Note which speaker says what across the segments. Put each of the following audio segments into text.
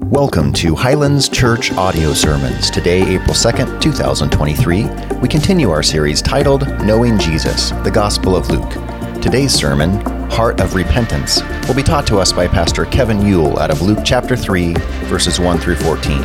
Speaker 1: Welcome to Highlands Church Audio Sermons. Today, April 2nd, 2023, we continue our series titled Knowing Jesus, the Gospel of Luke. Today's sermon, Heart of Repentance, will be taught to us by Pastor Kevin Yule out of Luke chapter 3, verses 1 through 14.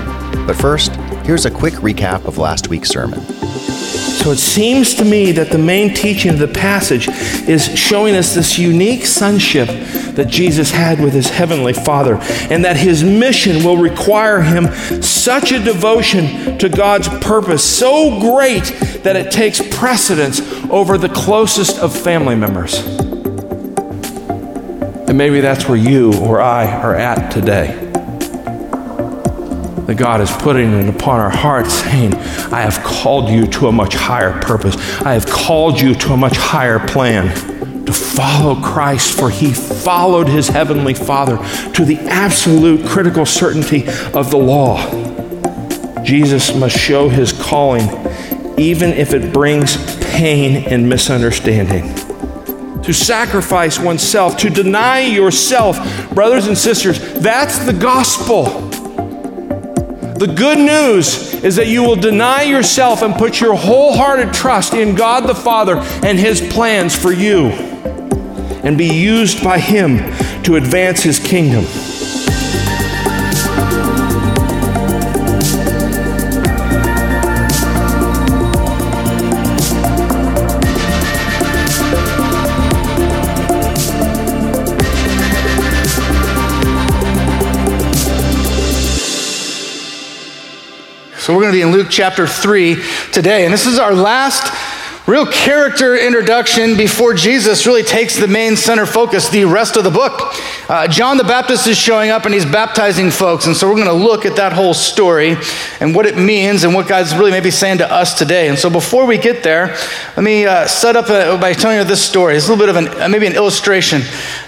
Speaker 1: But first, here's a quick recap of last week's sermon.
Speaker 2: So it seems to me that the main teaching of the passage is showing us this unique sonship that Jesus had with his heavenly Father, and that his mission will require him such a devotion to God's purpose so great that it takes precedence over the closest of family members. And maybe that's where you or I are at today that God is putting it upon our hearts, saying, I have called you to a much higher purpose. I have called you to a much higher plan to follow Christ, for he followed his heavenly Father to the absolute critical certainty of the law. Jesus must show his calling, even if it brings pain and misunderstanding to sacrifice oneself, to deny yourself. Brothers and sisters, that's the gospel. The good news is that you will deny yourself and put your wholehearted trust in God the Father and His plans for you and be used by Him to advance His kingdom.
Speaker 3: So we're going to be in Luke chapter 3 today. And this is our last real character introduction before Jesus really takes the main center focus, the rest of the book. Uh, John the Baptist is showing up and he's baptizing folks. And so we're going to look at that whole story and what it means and what God's really maybe saying to us today. And so before we get there, let me uh, set up a, by telling you this story. It's a little bit of an, uh, maybe an illustration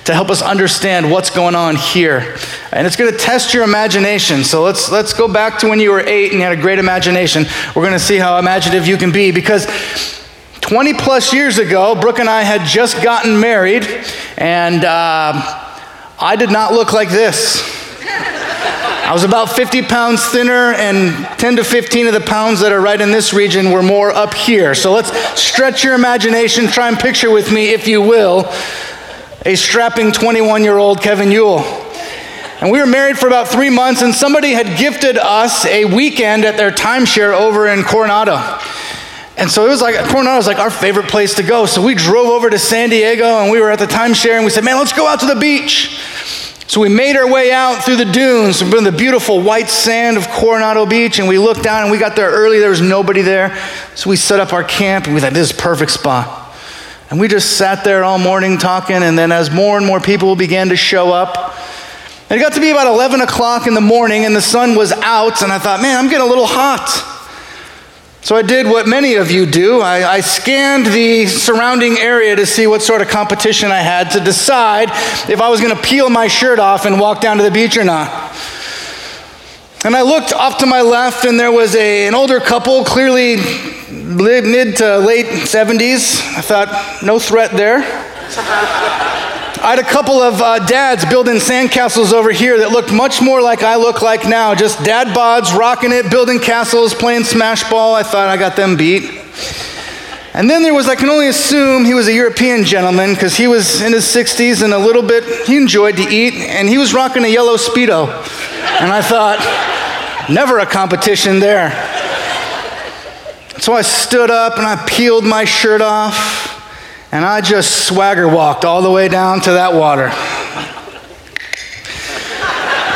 Speaker 3: to help us understand what's going on here. And it's going to test your imagination. So let's, let's go back to when you were eight and you had a great imagination. We're going to see how imaginative you can be because 20 plus years ago, Brooke and I had just gotten married, and uh, I did not look like this. I was about 50 pounds thinner, and 10 to 15 of the pounds that are right in this region were more up here. So let's stretch your imagination, try and picture with me, if you will, a strapping 21 year old Kevin Yule. And we were married for about three months, and somebody had gifted us a weekend at their timeshare over in Coronado. And so it was like, Coronado was like our favorite place to go. So we drove over to San Diego and we were at the timeshare and we said, man, let's go out to the beach. So we made our way out through the dunes, in the beautiful white sand of Coronado Beach, and we looked down and we got there early. There was nobody there. So we set up our camp and we thought, this is perfect spot. And we just sat there all morning talking, and then as more and more people began to show up, it got to be about 11 o'clock in the morning and the sun was out, and I thought, man, I'm getting a little hot. So I did what many of you do. I, I, scanned the surrounding area to see what sort of competition I had to decide if I was going to peel my shirt off and walk down to the beach or not. And I looked off to my left, and there was a, an older couple, clearly mid to late 70s. I thought, no threat there. I had a couple of uh, dads building sandcastles over here that looked much more like I look like now. Just dad bods, rocking it, building castles, playing smash ball. I thought I got them beat. And then there was, I can only assume he was a European gentleman because he was in his 60s and a little bit, he enjoyed to eat, and he was rocking a yellow Speedo. And I thought, never a competition there. So I stood up and I peeled my shirt off and I just swagger walked all the way down to that water.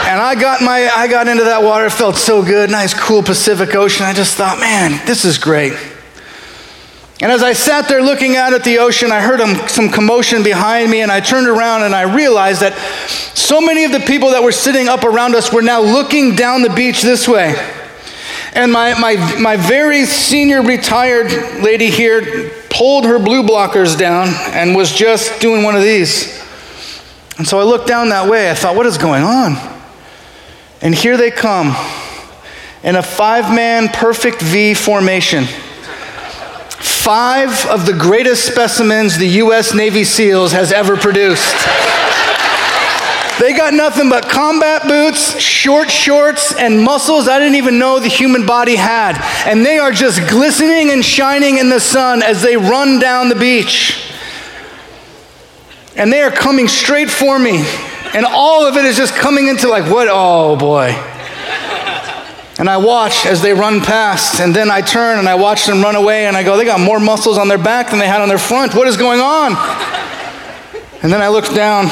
Speaker 3: And I got my I got into that water, it felt so good, nice cool Pacific Ocean. I just thought, man, this is great. And as I sat there looking out at the ocean, I heard some commotion behind me, and I turned around and I realized that so many of the people that were sitting up around us were now looking down the beach this way. And my, my, my very senior retired lady here pulled her blue blockers down and was just doing one of these. And so I looked down that way. I thought, what is going on? And here they come in a five man perfect V formation. Five of the greatest specimens the U.S. Navy SEALs has ever produced. They got nothing but combat boots, short shorts, and muscles I didn't even know the human body had. And they are just glistening and shining in the sun as they run down the beach. And they are coming straight for me. And all of it is just coming into like, what? Oh boy. And I watch as they run past, and then I turn and I watch them run away, and I go, they got more muscles on their back than they had on their front. What is going on? And then I look down,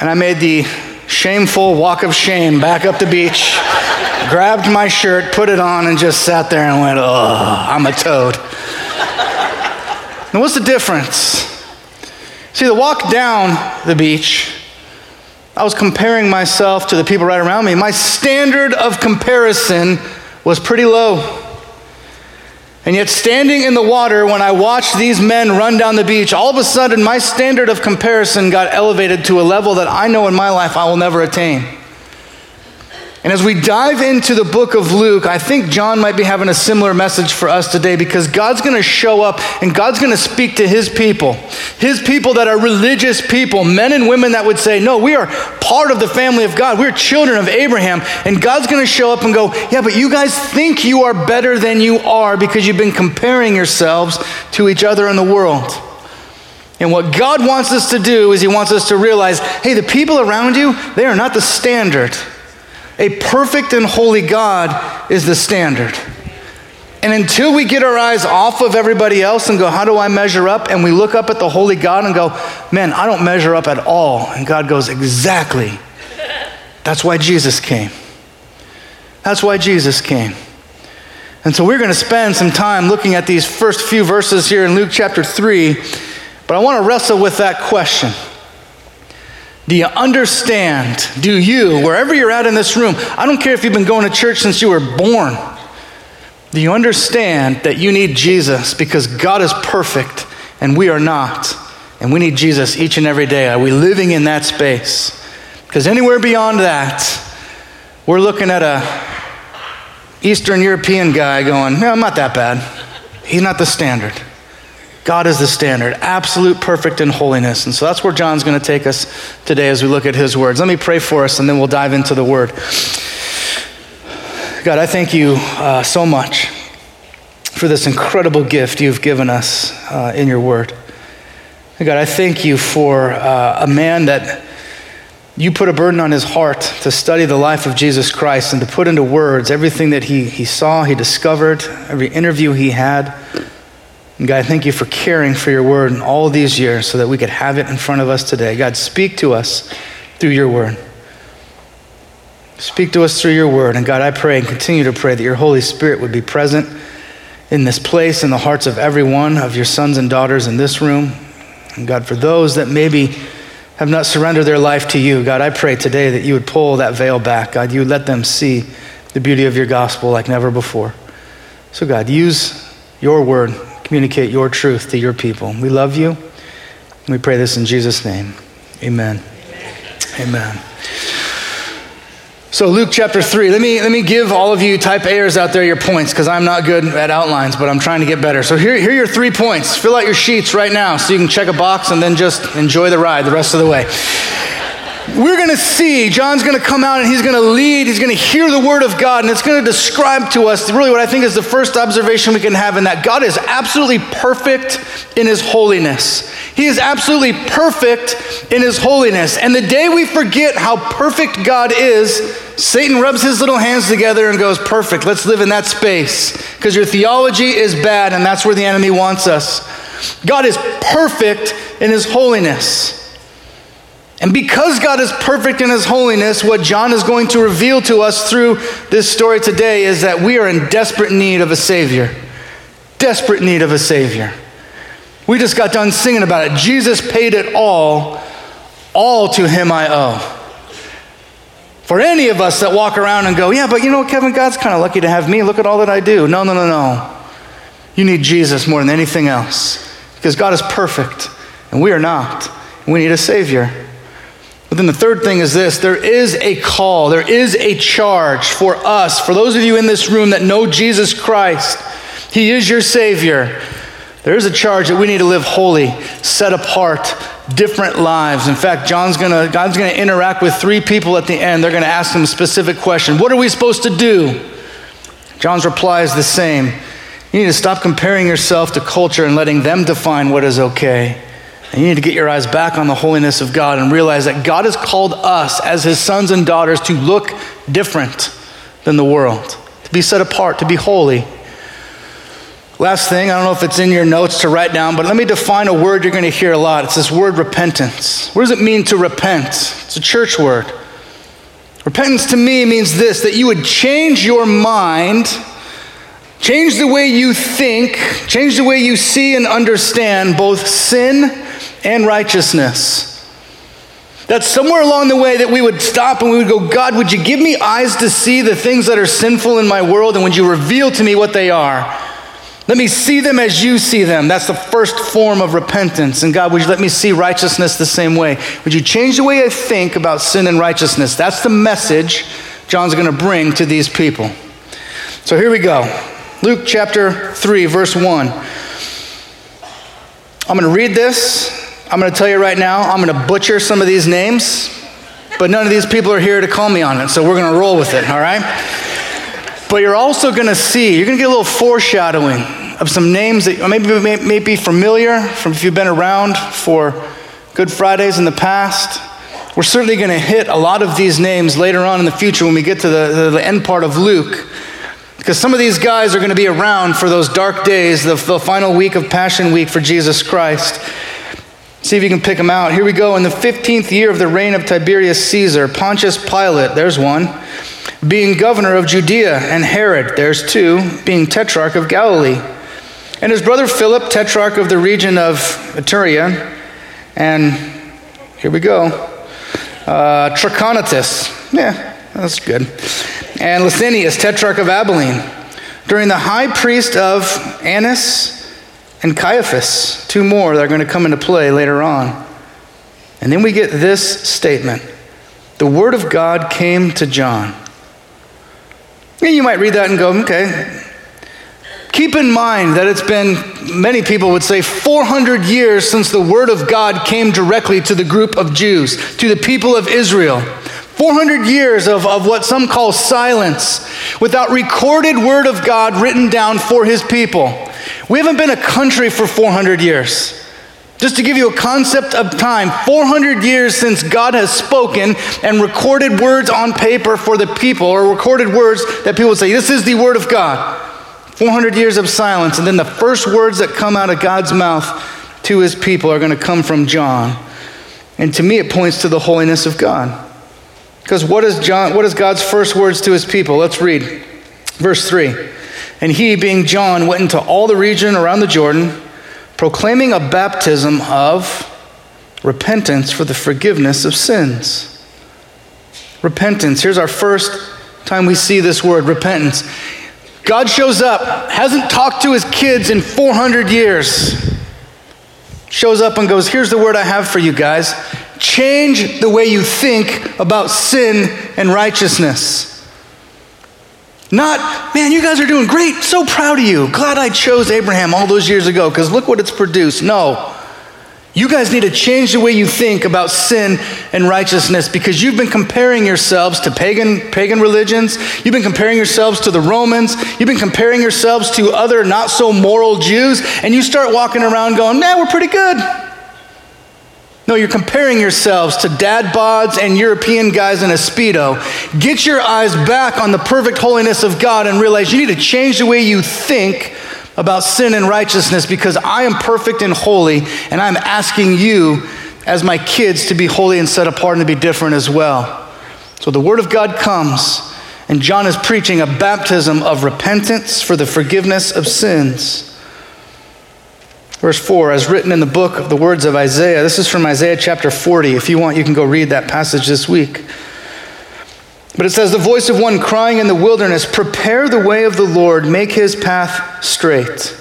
Speaker 3: and I made the shameful walk of shame back up the beach, grabbed my shirt, put it on, and just sat there and went, oh, I'm a toad. Now, what's the difference? See, the walk down the beach, I was comparing myself to the people right around me. My standard of comparison was pretty low. And yet, standing in the water, when I watched these men run down the beach, all of a sudden my standard of comparison got elevated to a level that I know in my life I will never attain. And as we dive into the book of Luke, I think John might be having a similar message for us today because God's going to show up and God's going to speak to his people. His people that are religious people, men and women that would say, No, we are part of the family of God. We're children of Abraham. And God's going to show up and go, Yeah, but you guys think you are better than you are because you've been comparing yourselves to each other in the world. And what God wants us to do is He wants us to realize hey, the people around you, they are not the standard. A perfect and holy God is the standard. And until we get our eyes off of everybody else and go, how do I measure up? And we look up at the holy God and go, man, I don't measure up at all. And God goes, exactly. That's why Jesus came. That's why Jesus came. And so we're going to spend some time looking at these first few verses here in Luke chapter 3. But I want to wrestle with that question. Do you understand? Do you, wherever you're at in this room, I don't care if you've been going to church since you were born, do you understand that you need Jesus because God is perfect and we are not? And we need Jesus each and every day. Are we living in that space? Because anywhere beyond that, we're looking at a Eastern European guy going, no, I'm not that bad. He's not the standard. God is the standard, absolute, perfect in holiness. And so that's where John's going to take us today as we look at his words. Let me pray for us and then we'll dive into the word. God, I thank you uh, so much for this incredible gift you've given us uh, in your word. God, I thank you for uh, a man that you put a burden on his heart to study the life of Jesus Christ and to put into words everything that he, he saw, he discovered, every interview he had. And God, thank you for caring for your word in all these years so that we could have it in front of us today. God, speak to us through your word. Speak to us through your word. And God, I pray and continue to pray that your Holy Spirit would be present in this place, in the hearts of every one of your sons and daughters in this room. And God, for those that maybe have not surrendered their life to you, God, I pray today that you would pull that veil back. God, you would let them see the beauty of your gospel like never before. So, God, use your word communicate your truth to your people. We love you. We pray this in Jesus' name. Amen. Amen. So, Luke chapter 3, let me, let me give all of you type A'ers out there your points because I'm not good at outlines, but I'm trying to get better. So, here, here are your three points. Fill out your sheets right now so you can check a box and then just enjoy the ride the rest of the way we're going to see, John's going to come out and he's going to lead, he's going to hear the word of God, and it's going to describe to us really what I think is the first observation we can have in that God is absolutely perfect in his holiness. He is absolutely perfect in his holiness. And the day we forget how perfect God is, Satan rubs his little hands together and goes, Perfect, let's live in that space. Because your theology is bad, and that's where the enemy wants us. God is perfect in his holiness. And because God is perfect in his holiness, what John is going to reveal to us through this story today is that we are in desperate need of a Savior. Desperate need of a Savior. We just got done singing about it. Jesus paid it all, all to him I owe. For any of us that walk around and go, yeah, but you know Kevin, God's kind of lucky to have me. Look at all that I do. No, no, no, no. You need Jesus more than anything else because God is perfect and we are not. We need a Savior. But then the third thing is this there is a call, there is a charge for us, for those of you in this room that know Jesus Christ. He is your Savior. There is a charge that we need to live holy, set apart, different lives. In fact, John's gonna, God's to interact with three people at the end. They're to ask him a specific question What are we supposed to do? John's reply is the same. You need to stop comparing yourself to culture and letting them define what is okay. And you need to get your eyes back on the holiness of God and realize that God has called us as his sons and daughters to look different than the world, to be set apart, to be holy. Last thing, I don't know if it's in your notes to write down, but let me define a word you're going to hear a lot. It's this word repentance. What does it mean to repent? It's a church word. Repentance to me means this that you would change your mind, change the way you think, change the way you see and understand both sin and righteousness. That somewhere along the way that we would stop and we would go, God, would you give me eyes to see the things that are sinful in my world and would you reveal to me what they are? Let me see them as you see them. That's the first form of repentance. And God, would you let me see righteousness the same way? Would you change the way I think about sin and righteousness? That's the message John's going to bring to these people. So here we go. Luke chapter 3, verse 1. I'm going to read this. I'm going to tell you right now, I'm going to butcher some of these names, but none of these people are here to call me on it, so we're going to roll with it, all right? But you're also going to see, you're going to get a little foreshadowing of some names that maybe may, may be familiar from if you've been around for Good Fridays in the past. We're certainly going to hit a lot of these names later on in the future when we get to the, the, the end part of Luke. Because some of these guys are going to be around for those dark days, the, the final week of Passion Week for Jesus Christ. See if you can pick them out. Here we go. In the 15th year of the reign of Tiberius Caesar, Pontius Pilate, there's one being governor of Judea, and Herod, there's two, being tetrarch of Galilee, and his brother Philip, tetrarch of the region of Iturea, and here we go, uh, Trachonitis, yeah, that's good, and Lysanias, tetrarch of Abilene, during the high priest of Annas and Caiaphas, two more that are going to come into play later on. And then we get this statement The word of God came to John. And you might read that and go, okay. Keep in mind that it's been, many people would say, 400 years since the word of God came directly to the group of Jews, to the people of Israel. 400 years of, of what some call silence, without recorded word of God written down for his people. We haven't been a country for 400 years. Just to give you a concept of time, 400 years since God has spoken and recorded words on paper for the people, or recorded words that people say, This is the word of God. 400 years of silence, and then the first words that come out of God's mouth to his people are going to come from John. And to me, it points to the holiness of God. Because what is, John, what is God's first words to his people? Let's read verse 3. And he, being John, went into all the region around the Jordan proclaiming a baptism of repentance for the forgiveness of sins. Repentance. Here's our first time we see this word repentance. God shows up, hasn't talked to his kids in 400 years. Shows up and goes, Here's the word I have for you guys. Change the way you think about sin and righteousness. Not, man, you guys are doing great. So proud of you. Glad I chose Abraham all those years ago because look what it's produced. No. You guys need to change the way you think about sin and righteousness because you've been comparing yourselves to pagan, pagan religions. You've been comparing yourselves to the Romans. You've been comparing yourselves to other not so moral Jews. And you start walking around going, nah, we're pretty good. No, you're comparing yourselves to dad bods and European guys in a Speedo. Get your eyes back on the perfect holiness of God and realize you need to change the way you think about sin and righteousness because I am perfect and holy, and I'm asking you, as my kids, to be holy and set apart and to be different as well. So the Word of God comes, and John is preaching a baptism of repentance for the forgiveness of sins. Verse 4, as written in the book of the words of Isaiah. This is from Isaiah chapter 40. If you want, you can go read that passage this week. But it says, The voice of one crying in the wilderness, Prepare the way of the Lord, make his path straight.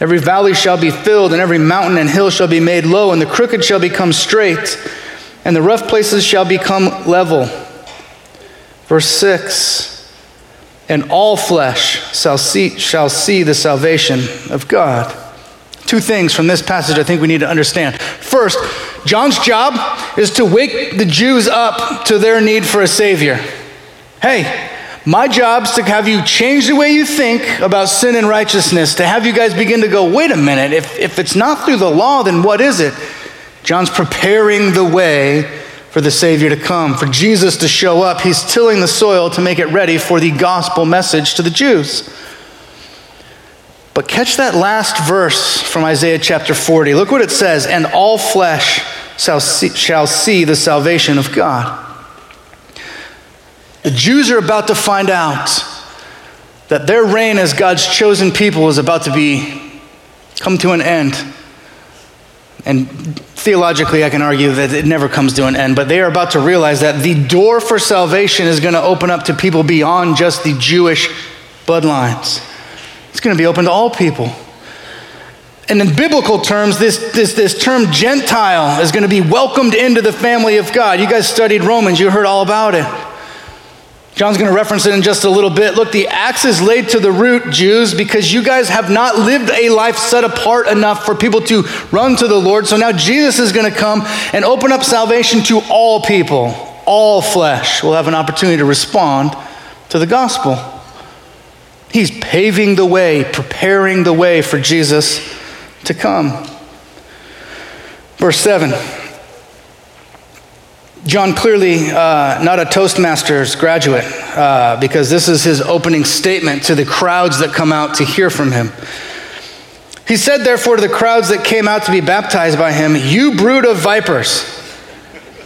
Speaker 3: Every valley shall be filled, and every mountain and hill shall be made low, and the crooked shall become straight, and the rough places shall become level. Verse 6 And all flesh shall see, shall see the salvation of God two things from this passage I think we need to understand. First, John's job is to wake the Jews up to their need for a Savior. Hey, my job is to have you change the way you think about sin and righteousness, to have you guys begin to go, wait a minute, if, if it's not through the law, then what is it? John's preparing the way for the Savior to come, for Jesus to show up. He's tilling the soil to make it ready for the gospel message to the Jews. But catch that last verse from Isaiah chapter 40. Look what it says And all flesh shall see, shall see the salvation of God. The Jews are about to find out that their reign as God's chosen people is about to be come to an end. And theologically, I can argue that it never comes to an end, but they are about to realize that the door for salvation is going to open up to people beyond just the Jewish bloodlines. It's going to be open to all people. And in biblical terms, this, this, this term Gentile is going to be welcomed into the family of God. You guys studied Romans, you heard all about it. John's going to reference it in just a little bit. Look, the axe is laid to the root, Jews, because you guys have not lived a life set apart enough for people to run to the Lord. So now Jesus is going to come and open up salvation to all people. All flesh will have an opportunity to respond to the gospel. He's paving the way, preparing the way for Jesus to come. Verse 7. John clearly uh, not a Toastmasters graduate uh, because this is his opening statement to the crowds that come out to hear from him. He said, therefore, to the crowds that came out to be baptized by him, You brood of vipers,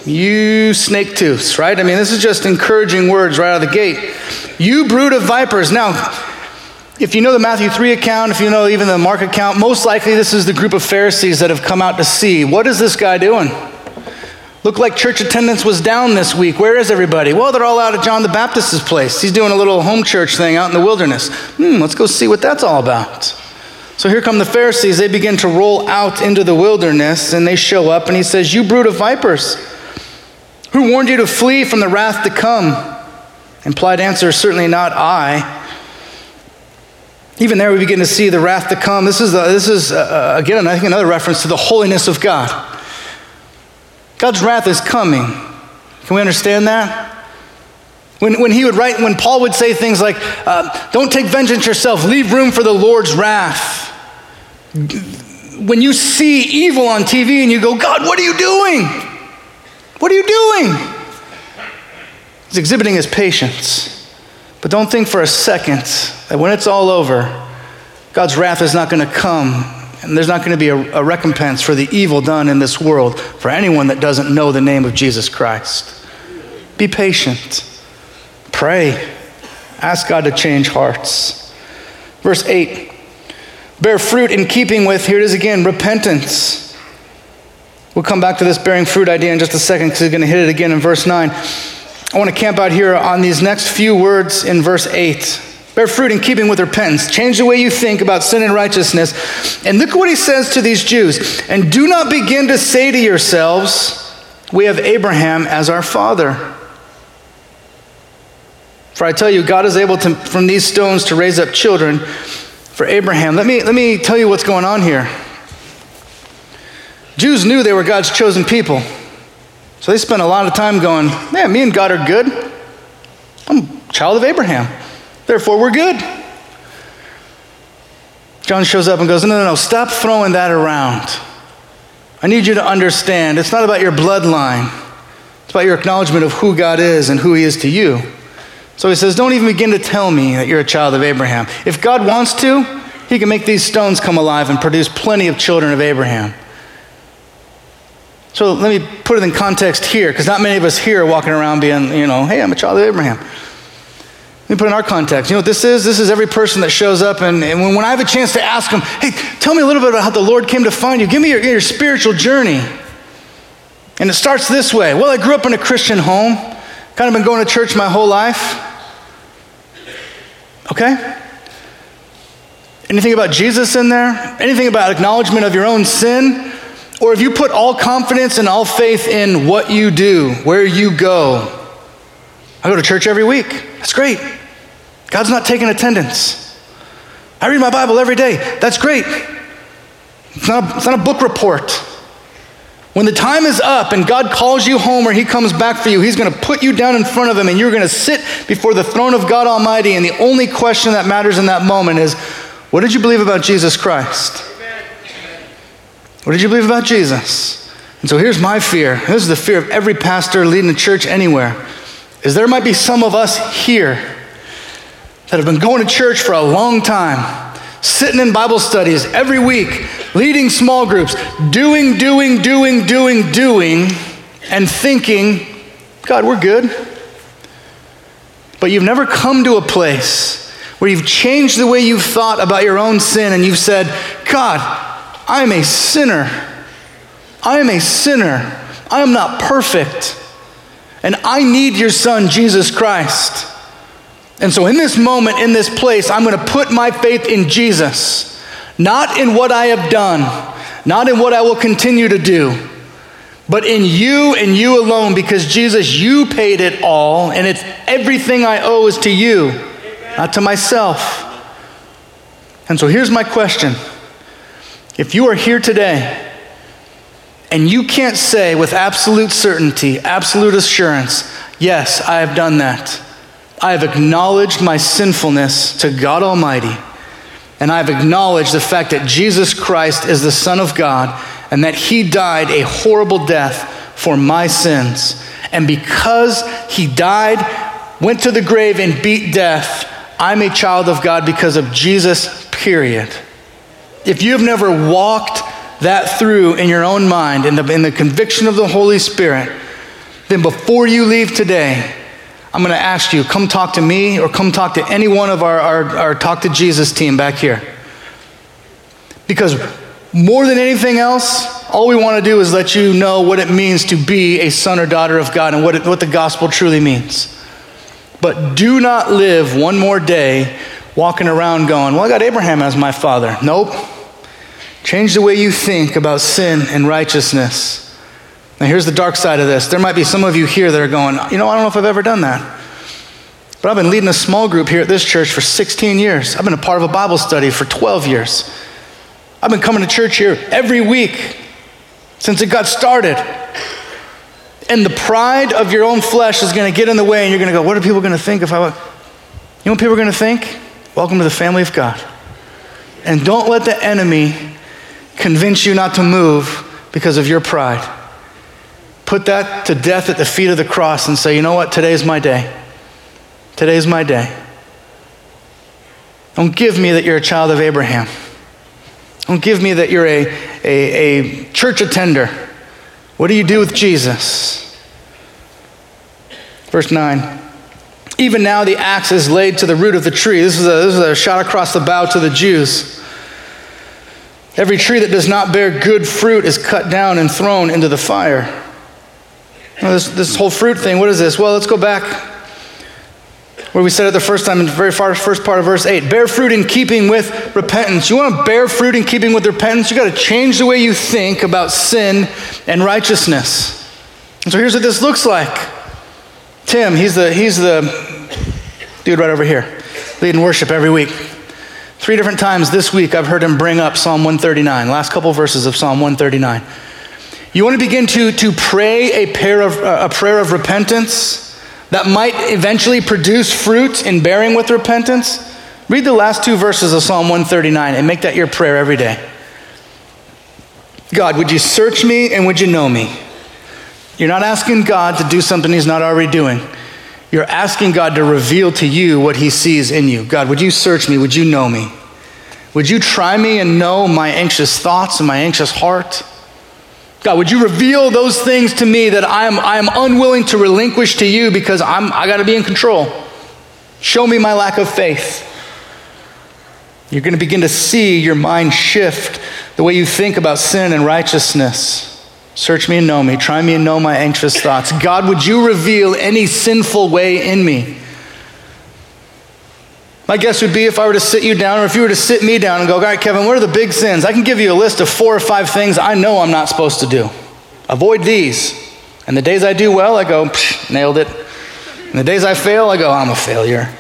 Speaker 3: you snake tooths, right? I mean, this is just encouraging words right out of the gate. You brood of vipers. Now, if you know the Matthew 3 account, if you know even the Mark account, most likely this is the group of Pharisees that have come out to see what is this guy doing? Looked like church attendance was down this week. Where is everybody? Well, they're all out at John the Baptist's place. He's doing a little home church thing out in the wilderness. Hmm, let's go see what that's all about. So here come the Pharisees. They begin to roll out into the wilderness and they show up and he says, You brood of vipers, who warned you to flee from the wrath to come? Implied answer, certainly not I. Even there, we begin to see the wrath to come. This is, this is uh, again, I think, another reference to the holiness of God. God's wrath is coming. Can we understand that? When, when he would write, when Paul would say things like, uh, don't take vengeance yourself, leave room for the Lord's wrath. When you see evil on TV and you go, God, what are you doing? What are you doing? He's exhibiting his patience. But don't think for a second that when it's all over, God's wrath is not going to come and there's not going to be a, a, recompense for the evil done in this world for anyone that doesn't know the name of Jesus Christ. Be patient. Pray. Ask God to change hearts. Verse 8 bear fruit in keeping with, here it is again, repentance. We'll come back to this bearing fruit idea in just a second because he's going to hit it again in verse 9. I want to camp out here on these next few words in verse 8. Bear fruit in keeping with repentance. Change the way you think about sin and righteousness. And look what he says to these Jews. And do not begin to say to yourselves, We have Abraham as our father. For I tell you, God is able to, from these stones to raise up children for Abraham. Let me, let me tell you what's going on here. Jews knew they were God's chosen people. So they spent a lot of time going, Man, me and God are good. I'm a child of Abraham. Therefore, we're good. John shows up and goes, No, no, no, stop throwing that around. I need you to understand it's not about your bloodline, it's about your acknowledgement of who God is and who He is to you. So he says, Don't even begin to tell me that you're a child of Abraham. If God wants to, He can make these stones come alive and produce plenty of children of Abraham. So let me put it in context here, because not many of us here are walking around being, you know, hey, I'm a child of Abraham. Let me put in our context. You know what this is? This is every person that shows up, and, and when, when I have a chance to ask them, hey, tell me a little bit about how the Lord came to find you. Give me your, your spiritual journey. And it starts this way. Well, I grew up in a Christian home, kind of been going to church my whole life. Okay? Anything about Jesus in there? Anything about acknowledgement of your own sin? Or if you put all confidence and all faith in what you do, where you go? I go to church every week. That's great. God's not taking attendance. I read my Bible every day. That's great. It's not, a, it's not a book report. When the time is up and God calls you home or He comes back for you, He's going to put you down in front of Him and you're going to sit before the throne of God Almighty. And the only question that matters in that moment is what did you believe about Jesus Christ? What did you believe about Jesus? And so here's my fear. This is the fear of every pastor leading a church anywhere. Is there might be some of us here that have been going to church for a long time, sitting in Bible studies every week, leading small groups, doing, doing, doing, doing, doing, and thinking, God, we're good. But you've never come to a place where you've changed the way you've thought about your own sin and you've said, God, I'm a sinner. I am a sinner. I am not perfect. And I need your son, Jesus Christ. And so, in this moment, in this place, I'm going to put my faith in Jesus, not in what I have done, not in what I will continue to do, but in you and you alone, because Jesus, you paid it all, and it's everything I owe is to you, not to myself. And so, here's my question If you are here today, and you can't say with absolute certainty, absolute assurance, yes, I have done that. I have acknowledged my sinfulness to God Almighty, and I have acknowledged the fact that Jesus Christ is the Son of God and that He died a horrible death for my sins. And because He died, went to the grave, and beat death, I'm a child of God because of Jesus, period. If you've never walked that through in your own mind, in the, in the conviction of the Holy Spirit, then before you leave today, I'm going to ask you, come talk to me or come talk to any one of our, our, our Talk to Jesus team back here. Because more than anything else, all we want to do is let you know what it means to be a son or daughter of God and what, it, what the gospel truly means. But do not live one more day walking around going, Well, I got Abraham as my father. Nope. Change the way you think about sin and righteousness. Now, here's the dark side of this. There might be some of you here that are going, you know, I don't know if I've ever done that. But I've been leading a small group here at this church for 16 years. I've been a part of a Bible study for 12 years. I've been coming to church here every week since it got started. And the pride of your own flesh is going to get in the way, and you're going to go, What are people going to think if I. You know what people are going to think? Welcome to the family of God. And don't let the enemy convince you not to move because of your pride. Put that to death at the feet of the cross and say, you know what? Today's my day. Today's my day. Don't give me that you're a child of Abraham. Don't give me that you're a, a, a church attender. What do you do with Jesus? Verse 9. Even now the axe is laid to the root of the tree. This is a, this is a shot across the bow to the Jews. Every tree that does not bear good fruit is cut down and thrown into the fire. This, this whole fruit thing, what is this? Well, let's go back where we said it the first time in the very first part of verse 8 bear fruit in keeping with repentance. You want to bear fruit in keeping with repentance? You got to change the way you think about sin and righteousness. And so here's what this looks like. Tim, he's the, he's the dude right over here, leading worship every week. Three different times this week, I've heard him bring up Psalm 139, last couple verses of Psalm 139. You want to begin to, to pray a prayer, of, a prayer of repentance that might eventually produce fruit in bearing with repentance? Read the last two verses of Psalm 139 and make that your prayer every day. God, would you search me and would you know me? You're not asking God to do something He's not already doing. You're asking God to reveal to you what He sees in you. God, would you search me? Would you know me? Would you try me and know my anxious thoughts and my anxious heart? God, would you reveal those things to me that I'm, I'm unwilling to relinquish to you because I'm, I got to be in control? Show me my lack of faith. You're going to begin to see your mind shift the way you think about sin and righteousness. Search me and know me. Try me and know my anxious thoughts. God, would you reveal any sinful way in me? My guess would be if I were to sit you down, or if you were to sit me down and go, All right, Kevin, what are the big sins? I can give you a list of four or five things I know I'm not supposed to do. Avoid these. And the days I do well, I go, nailed it. And the days I fail, I go, I'm a failure.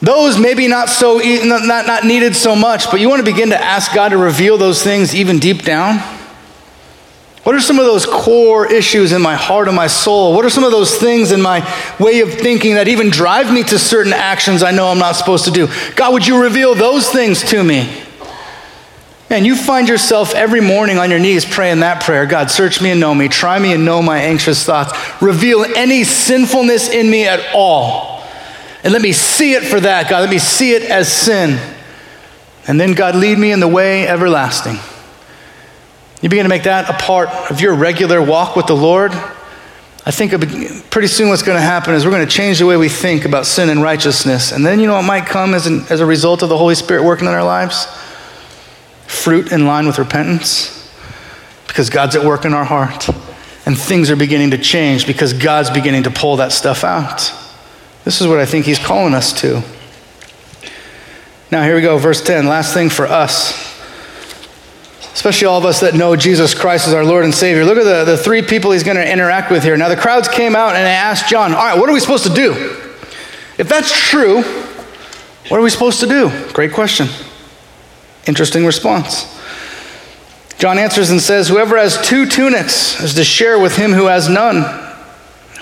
Speaker 3: Those maybe not so not, not needed so much, but you want to begin to ask God to reveal those things even deep down. What are some of those core issues in my heart and my soul? What are some of those things in my way of thinking that even drive me to certain actions I know I'm not supposed to do? God, would you reveal those things to me? And you find yourself every morning on your knees praying that prayer God, search me and know me, try me and know my anxious thoughts, reveal any sinfulness in me at all. And let me see it for that, God. Let me see it as sin. And then, God, lead me in the way everlasting. You begin to make that a part of your regular walk with the Lord. I think pretty soon what's going to happen is we're going to change the way we think about sin and righteousness. And then you know what might come as, an, as a result of the Holy Spirit working in our lives? Fruit in line with repentance. Because God's at work in our heart. And things are beginning to change because God's beginning to pull that stuff out. This is what I think he's calling us to. Now, here we go, verse 10. Last thing for us, especially all of us that know Jesus Christ as our Lord and Savior. Look at the, the three people he's going to interact with here. Now, the crowds came out and they asked John, All right, what are we supposed to do? If that's true, what are we supposed to do? Great question. Interesting response. John answers and says, Whoever has two tunics is to share with him who has none.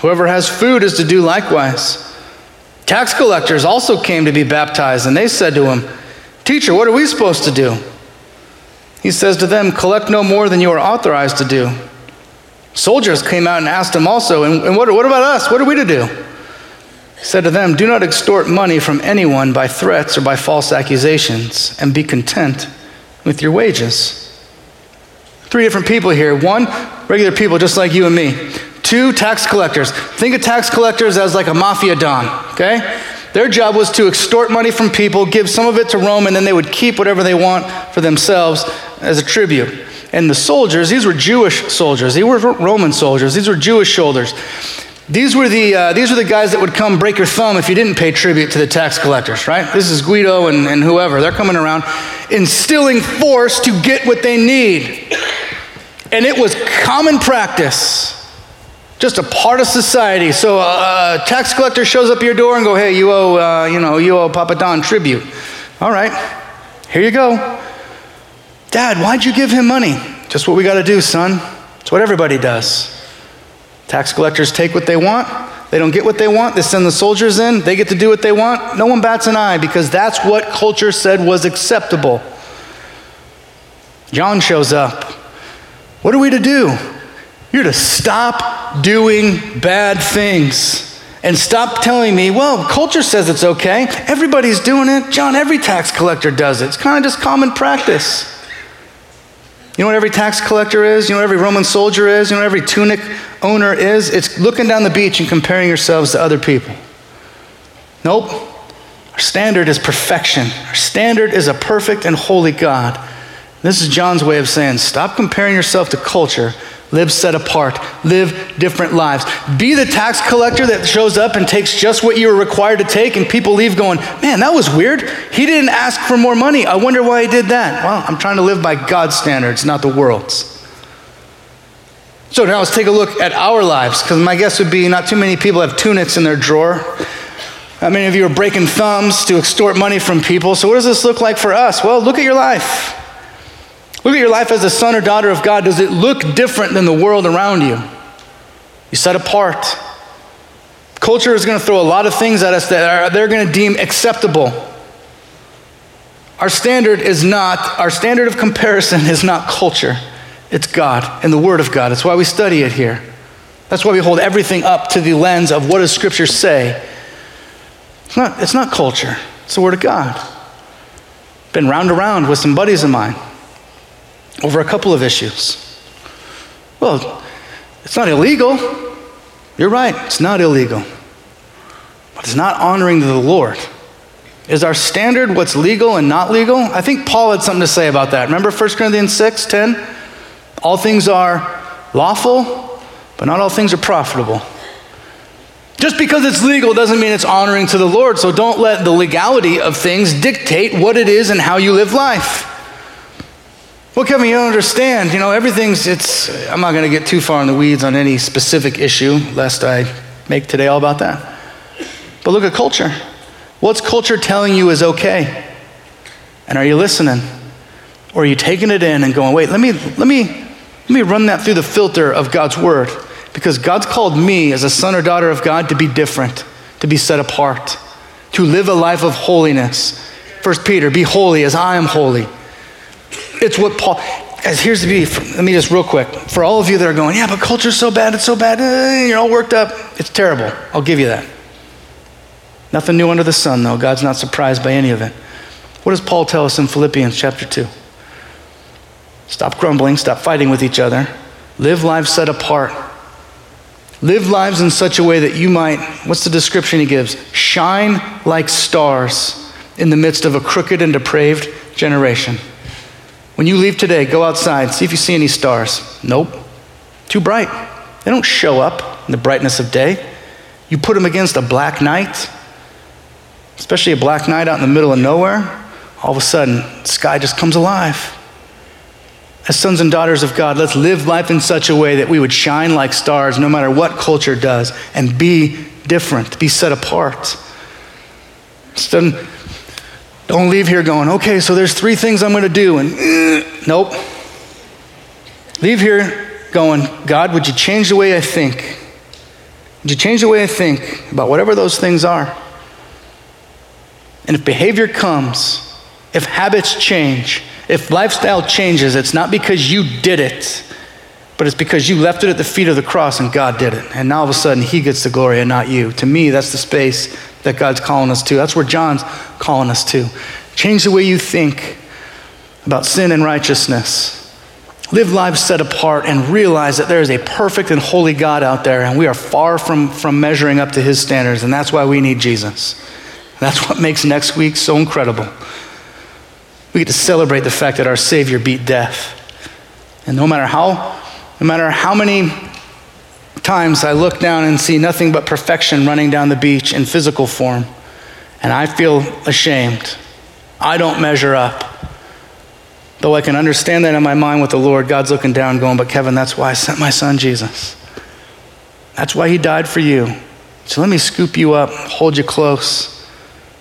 Speaker 3: Whoever has food is to do likewise. Tax collectors also came to be baptized, and they said to him, Teacher, what are we supposed to do? He says to them, Collect no more than you are authorized to do. Soldiers came out and asked him also, And, and what, what about us? What are we to do? He said to them, Do not extort money from anyone by threats or by false accusations, and be content with your wages. Three different people here. One, regular people just like you and me. Two tax collectors. Think of tax collectors as like a mafia don, okay? Their job was to extort money from people, give some of it to Rome, and then they would keep whatever they want for themselves as a tribute. And the soldiers, these were Jewish soldiers. These were Roman soldiers. These were Jewish soldiers. These were, the, uh, these were the guys that would come break your thumb if you didn't pay tribute to the tax collectors, right? This is Guido and, and whoever. They're coming around instilling force to get what they need. And it was common practice just a part of society. So a, tax collector shows up your door and go, hey, you owe, uh, you know, you owe Papa Don tribute. All right, here you go. Dad, why'd you give him money? Just what we got to do, son. It's what everybody does. Tax collectors take what they want. They don't get what they want. They send the soldiers in. They get to do what they want. No one bats an eye because that's what culture said was acceptable. John shows up. What are we to do? You're to stop doing bad things and stop telling me, well, culture says it's okay. Everybody's doing it. John, every tax collector does it. It's kind of just common practice. You know what every tax collector is? You know what every Roman soldier is? You know what every tunic owner is? It's looking down the beach and comparing yourselves to other people. Nope. Our standard is perfection. Our standard is a perfect and holy God. This is John's way of saying stop comparing yourself to culture Live set apart. Live different lives. Be the tax collector that shows up and takes just what you were required to take, and people leave going, Man, that was weird. He didn't ask for more money. I wonder why he did that. Well, I'm trying to live by God's standards, not the world's. So now let's take a look at our lives, because my guess would be not too many people have tunics in their drawer. How many of you are breaking thumbs to extort money from people? So, what does this look like for us? Well, look at your life. Look at your life as a son or daughter of God. Does it look different than the world around you? You set apart. Culture is going to throw a lot of things at us that are, they're going to deem acceptable. Our standard is not, our standard of comparison is not culture. It's God and the Word of God. That's why we study it here. That's why we hold everything up to the lens of what does Scripture say. It's not, it's not culture, it's the Word of God. Been round around with some buddies of mine over a couple of issues. Well, it's not illegal. You're right, it's not illegal. But it's not honoring the Lord. Is our standard what's legal and not legal? I think Paul had something to say about that. Remember 1 Corinthians 6 10? All things are lawful, but not all things are profitable. Just because it's legal doesn't mean it's honoring to the Lord, so don't let the legality of things dictate what it is and how you live life. Well, Kevin, you understand. You know, everything's, it's, I'm not going to get too far in the weeds on any specific issue, lest I make today all about that. But look at culture. What's culture telling you is okay? And are you listening? Or are you taking it in and going, wait, let me, let me, let me run that through the filter of God's word? Because God's called me as a son or daughter of God to be different, to be set apart, to live a life of holiness. First Peter, be holy as I am holy. It's what Paul, as here's the beauty. Let me just real quick. For all of you that are going, yeah, but culture's so bad, it's so bad, eh, you're all worked up. It's terrible. I'll give you that. Nothing new under the sun, though. God's not surprised by any of it. What does Paul tell us in Philippians chapter 2? Stop grumbling, stop fighting with each other. Live lives set apart. Live lives in such a way that you might, what's the description he gives? Shine like stars in the midst of a crooked and depraved generation. When you leave today, go outside, see if you see any stars. Nope. Too bright. They don't show up in the brightness of day. You put them against a black night, especially a black night out in the middle of nowhere, all of a sudden, the sky just comes alive. As sons and daughters of God, let's live life in such a way that we would shine like stars no matter what culture does and be different, be set apart. So don't leave here going, okay, so there's three things I'm going to do, and uh, nope. Leave here going, God, would you change the way I think? Would you change the way I think about whatever those things are? And if behavior comes, if habits change, if lifestyle changes, it's not because you did it, but it's because you left it at the feet of the cross and God did it. And now all of a sudden, He gets the glory and not you. To me, that's the space that God's calling us to. That's where John's calling us to. Change the way you think about sin and righteousness. Live lives set apart and realize that there is a perfect and holy God out there, and we are far from, from measuring up to His standards, and that's why we need Jesus. That's what makes next week so incredible. We get to celebrate the fact that our Savior beat death. And no matter how, no matter how many times I look down and see nothing but perfection running down the beach in physical form, and I feel ashamed, I don't measure up. Though I can understand that in my mind with the Lord, God's looking down going, But Kevin, that's why I sent my son Jesus. That's why he died for you. So let me scoop you up, hold you close,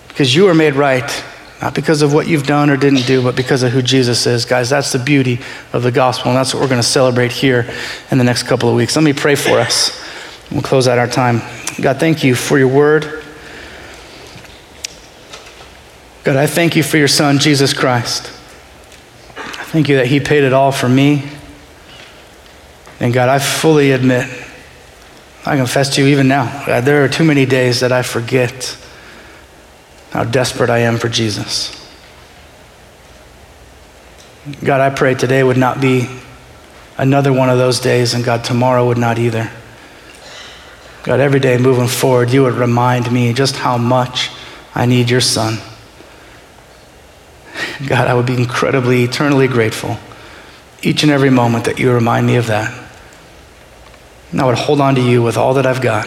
Speaker 3: because you are made right not because of what you've done or didn't do, but because of who Jesus is. Guys, that's the beauty of the gospel, and that's what we're going to celebrate here in the next couple of weeks. Let me pray for us. We'll close out our time. God, thank you for your word. God, I thank you for your son, Jesus Christ. I thank you that he paid it all for me. And God, I fully admit, I confess to you even now, God, there are too many days that I forget how desperate I am for Jesus. God, I pray today would not be another one of those days, and God, tomorrow would not either. God, every day moving forward, you would remind me just how much I need your son. God, I would be incredibly, eternally grateful each and every moment that you remind me of that. And I would hold on to you with all that I've got.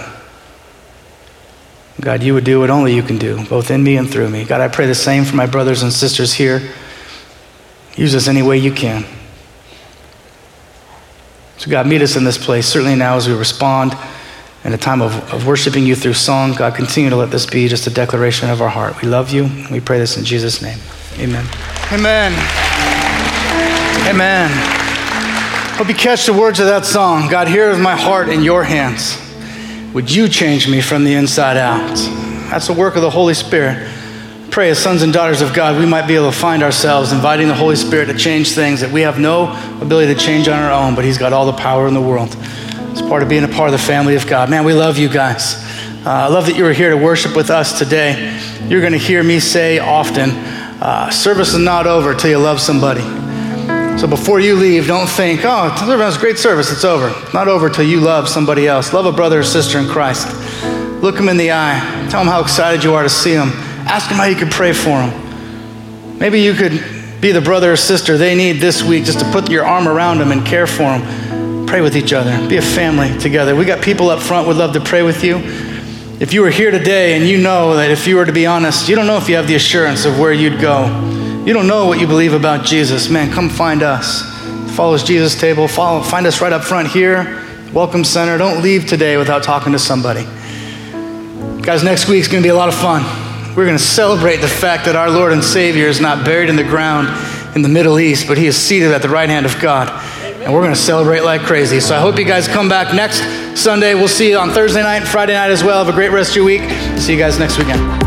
Speaker 3: God, you would do what only you can do, both in me and through me. God, I pray the same for my brothers and sisters here. Use us any way you can. So, God, meet us in this place, certainly now as we respond in a time of, of worshiping you through song. God, continue to let this be just a declaration of our heart. We love you. We pray this in Jesus' name. Amen. Amen. Amen. Hope you catch the words of that song. God, here is my heart in your hands. Would you change me from the inside out? That's the work of the Holy Spirit. Pray as sons and daughters of God, we might be able to find ourselves inviting the Holy Spirit to change things that we have no ability to change on our own, but He's got all the power in the world. It's part of being a part of the family of God. Man, we love you guys. Uh, I love that you were here to worship with us today. You're going to hear me say often, uh, service is not over till you love somebody. So before you leave, don't think, oh, that was a great service, it's over. Not over till you love somebody else. Love a brother or sister in Christ. Look them in the eye. Tell them how excited you are to see them. Ask them how you could pray for them. Maybe you could be the brother or sister they need this week just to put your arm around them and care for them. Pray with each other. Be a family together. We got people up front would love to pray with you. If you were here today and you know that if you were to be honest, you don't know if you have the assurance of where you'd go you don't know what you believe about Jesus, man, come find us. Follow us Jesus table. Follow, find us right up front here, Welcome Center. Don't leave today without talking to somebody. Guys, next week's going to be a lot of fun. we're going to celebrate the fact that our Lord and Savior is not buried in the ground in the Middle East, but he is seated at the right hand of God. And we're going to celebrate like crazy. So I hope you guys come back next Sunday. We'll see you on Thursday night and Friday night as well. Have a great rest of your week. See you guys next weekend.